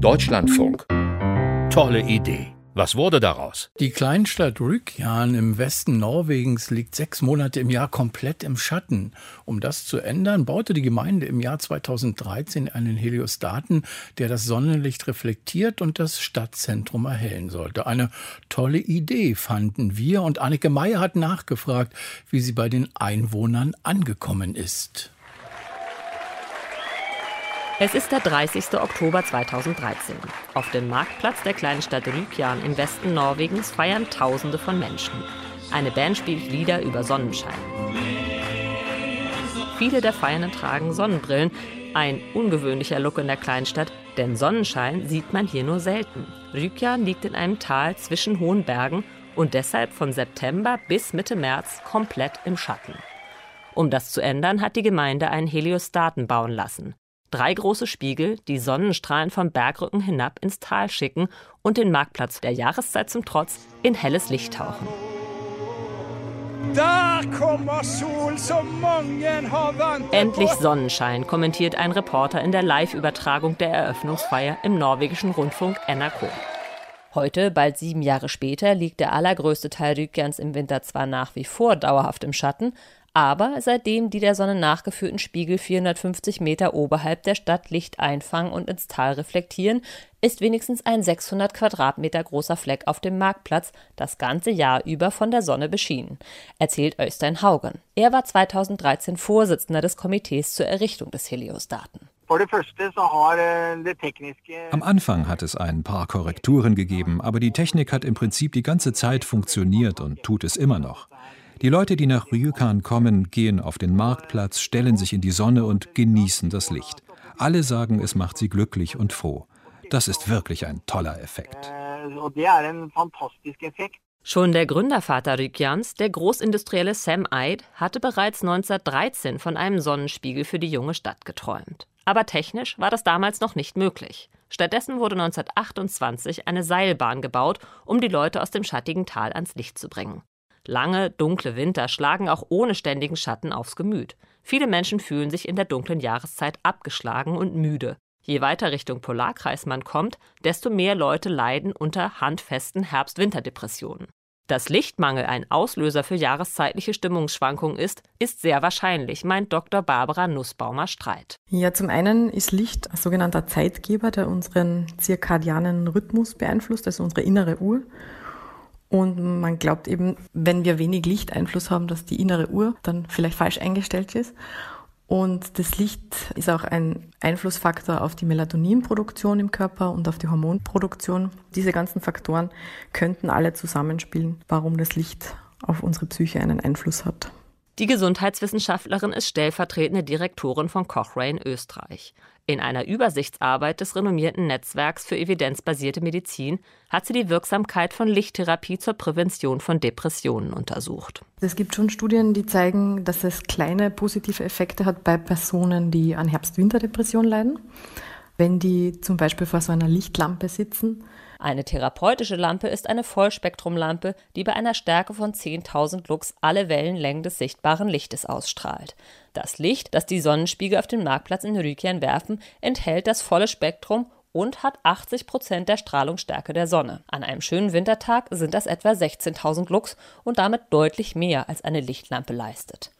Deutschlandfunk. Tolle Idee. Was wurde daraus? Die Kleinstadt Rykjan im Westen Norwegens liegt sechs Monate im Jahr komplett im Schatten. Um das zu ändern, baute die Gemeinde im Jahr 2013 einen Heliostaten, der das Sonnenlicht reflektiert und das Stadtzentrum erhellen sollte. Eine tolle Idee fanden wir und Annike Meyer hat nachgefragt, wie sie bei den Einwohnern angekommen ist. Es ist der 30. Oktober 2013. Auf dem Marktplatz der kleinen Stadt Rykjan im Westen Norwegens feiern Tausende von Menschen. Eine Band spielt Lieder über Sonnenschein. Viele der Feiernden tragen Sonnenbrillen. Ein ungewöhnlicher Look in der Kleinstadt, denn Sonnenschein sieht man hier nur selten. Rykjan liegt in einem Tal zwischen hohen Bergen und deshalb von September bis Mitte März komplett im Schatten. Um das zu ändern, hat die Gemeinde einen Heliostaten bauen lassen. Drei große Spiegel, die Sonnenstrahlen vom Bergrücken hinab ins Tal schicken und den Marktplatz der Jahreszeit zum Trotz in helles Licht tauchen. Endlich Sonnenschein, kommentiert ein Reporter in der Live-Übertragung der Eröffnungsfeier im norwegischen Rundfunk NRK. Heute, bald sieben Jahre später, liegt der allergrößte Teil Rügyans im Winter zwar nach wie vor dauerhaft im Schatten, aber seitdem die der Sonne nachgeführten Spiegel 450 Meter oberhalb der Stadt Licht einfangen und ins Tal reflektieren, ist wenigstens ein 600 Quadratmeter großer Fleck auf dem Marktplatz das ganze Jahr über von der Sonne beschienen, erzählt Øystein Haugen. Er war 2013 Vorsitzender des Komitees zur Errichtung des Heliostaten. Am Anfang hat es ein paar Korrekturen gegeben, aber die Technik hat im Prinzip die ganze Zeit funktioniert und tut es immer noch. Die Leute, die nach Ryukan kommen, gehen auf den Marktplatz, stellen sich in die Sonne und genießen das Licht. Alle sagen, es macht sie glücklich und froh. Das ist wirklich ein toller Effekt. Schon der Gründervater Rykyans, der Großindustrielle Sam Eid, hatte bereits 1913 von einem Sonnenspiegel für die junge Stadt geträumt. Aber technisch war das damals noch nicht möglich. Stattdessen wurde 1928 eine Seilbahn gebaut, um die Leute aus dem schattigen Tal ans Licht zu bringen. Lange, dunkle Winter schlagen auch ohne ständigen Schatten aufs Gemüt. Viele Menschen fühlen sich in der dunklen Jahreszeit abgeschlagen und müde. Je weiter Richtung Polarkreis man kommt, desto mehr Leute leiden unter handfesten Herbst-Winter-Depressionen. Dass Lichtmangel ein Auslöser für jahreszeitliche Stimmungsschwankungen ist, ist sehr wahrscheinlich, meint Dr. Barbara Nussbaumer-Streit. Ja, zum einen ist Licht ein sogenannter Zeitgeber, der unseren zirkadianen Rhythmus beeinflusst, also unsere innere Uhr. Und man glaubt eben, wenn wir wenig Lichteinfluss haben, dass die innere Uhr dann vielleicht falsch eingestellt ist. Und das Licht ist auch ein Einflussfaktor auf die Melatoninproduktion im Körper und auf die Hormonproduktion. Diese ganzen Faktoren könnten alle zusammenspielen, warum das Licht auf unsere Psyche einen Einfluss hat. Die Gesundheitswissenschaftlerin ist stellvertretende Direktorin von Cochrane Österreich. In einer Übersichtsarbeit des renommierten Netzwerks für evidenzbasierte Medizin hat sie die Wirksamkeit von Lichttherapie zur Prävention von Depressionen untersucht. Es gibt schon Studien, die zeigen, dass es kleine positive Effekte hat bei Personen, die an Herbst-Winter-Depression leiden. Wenn die zum Beispiel vor so einer Lichtlampe sitzen eine therapeutische Lampe ist eine Vollspektrumlampe, die bei einer Stärke von 10.000 Lux alle Wellenlängen des sichtbaren Lichtes ausstrahlt. Das Licht, das die Sonnenspiegel auf den Marktplatz in Rykien werfen, enthält das volle Spektrum und hat 80 Prozent der Strahlungsstärke der Sonne. An einem schönen Wintertag sind das etwa 16.000 Lux und damit deutlich mehr als eine Lichtlampe leistet.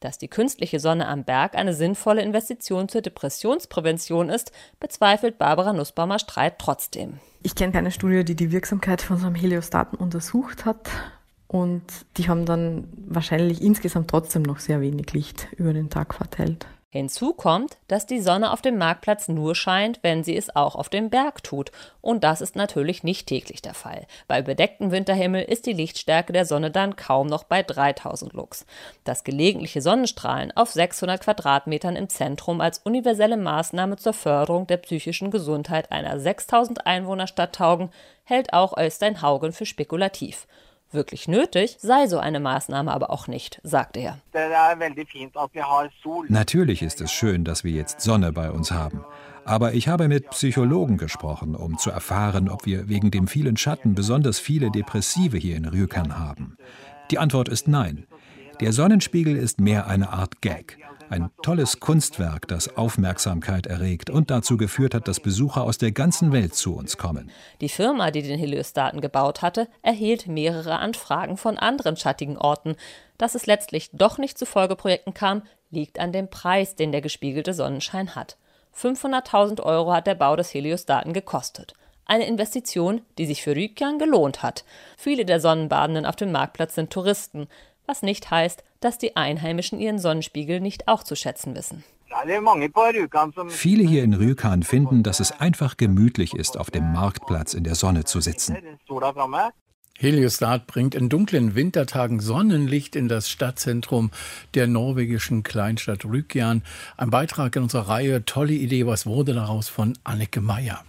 Dass die künstliche Sonne am Berg eine sinnvolle Investition zur Depressionsprävention ist, bezweifelt Barbara Nussbaumer Streit trotzdem. Ich kenne keine Studie, die die Wirksamkeit von so einem Heliostaten untersucht hat. Und die haben dann wahrscheinlich insgesamt trotzdem noch sehr wenig Licht über den Tag verteilt. Hinzu kommt, dass die Sonne auf dem Marktplatz nur scheint, wenn sie es auch auf dem Berg tut. Und das ist natürlich nicht täglich der Fall. Bei bedecktem Winterhimmel ist die Lichtstärke der Sonne dann kaum noch bei 3000 Lux. Das gelegentliche Sonnenstrahlen auf 600 Quadratmetern im Zentrum als universelle Maßnahme zur Förderung der psychischen Gesundheit einer 6000 Einwohnerstadt taugen, hält auch Östein Haugen für spekulativ. Wirklich nötig sei so eine Maßnahme aber auch nicht, sagt er. Natürlich ist es schön, dass wir jetzt Sonne bei uns haben. Aber ich habe mit Psychologen gesprochen, um zu erfahren, ob wir wegen dem vielen Schatten besonders viele Depressive hier in Rükern haben. Die Antwort ist nein. Der Sonnenspiegel ist mehr eine Art Gag. Ein tolles Kunstwerk, das Aufmerksamkeit erregt und dazu geführt hat, dass Besucher aus der ganzen Welt zu uns kommen. Die Firma, die den Heliostaten gebaut hatte, erhielt mehrere Anfragen von anderen schattigen Orten. Dass es letztlich doch nicht zu Folgeprojekten kam, liegt an dem Preis, den der gespiegelte Sonnenschein hat. 500.000 Euro hat der Bau des Heliostaten gekostet. Eine Investition, die sich für Rügjan gelohnt hat. Viele der Sonnenbadenden auf dem Marktplatz sind Touristen, was nicht heißt, dass die Einheimischen ihren Sonnenspiegel nicht auch zu schätzen wissen. Viele hier in Rjukan finden, dass es einfach gemütlich ist, auf dem Marktplatz in der Sonne zu sitzen. Heliostat bringt in dunklen Wintertagen Sonnenlicht in das Stadtzentrum der norwegischen Kleinstadt Rykjan. Ein Beitrag in unserer Reihe Tolle Idee, was wurde daraus von Anneke Meyer.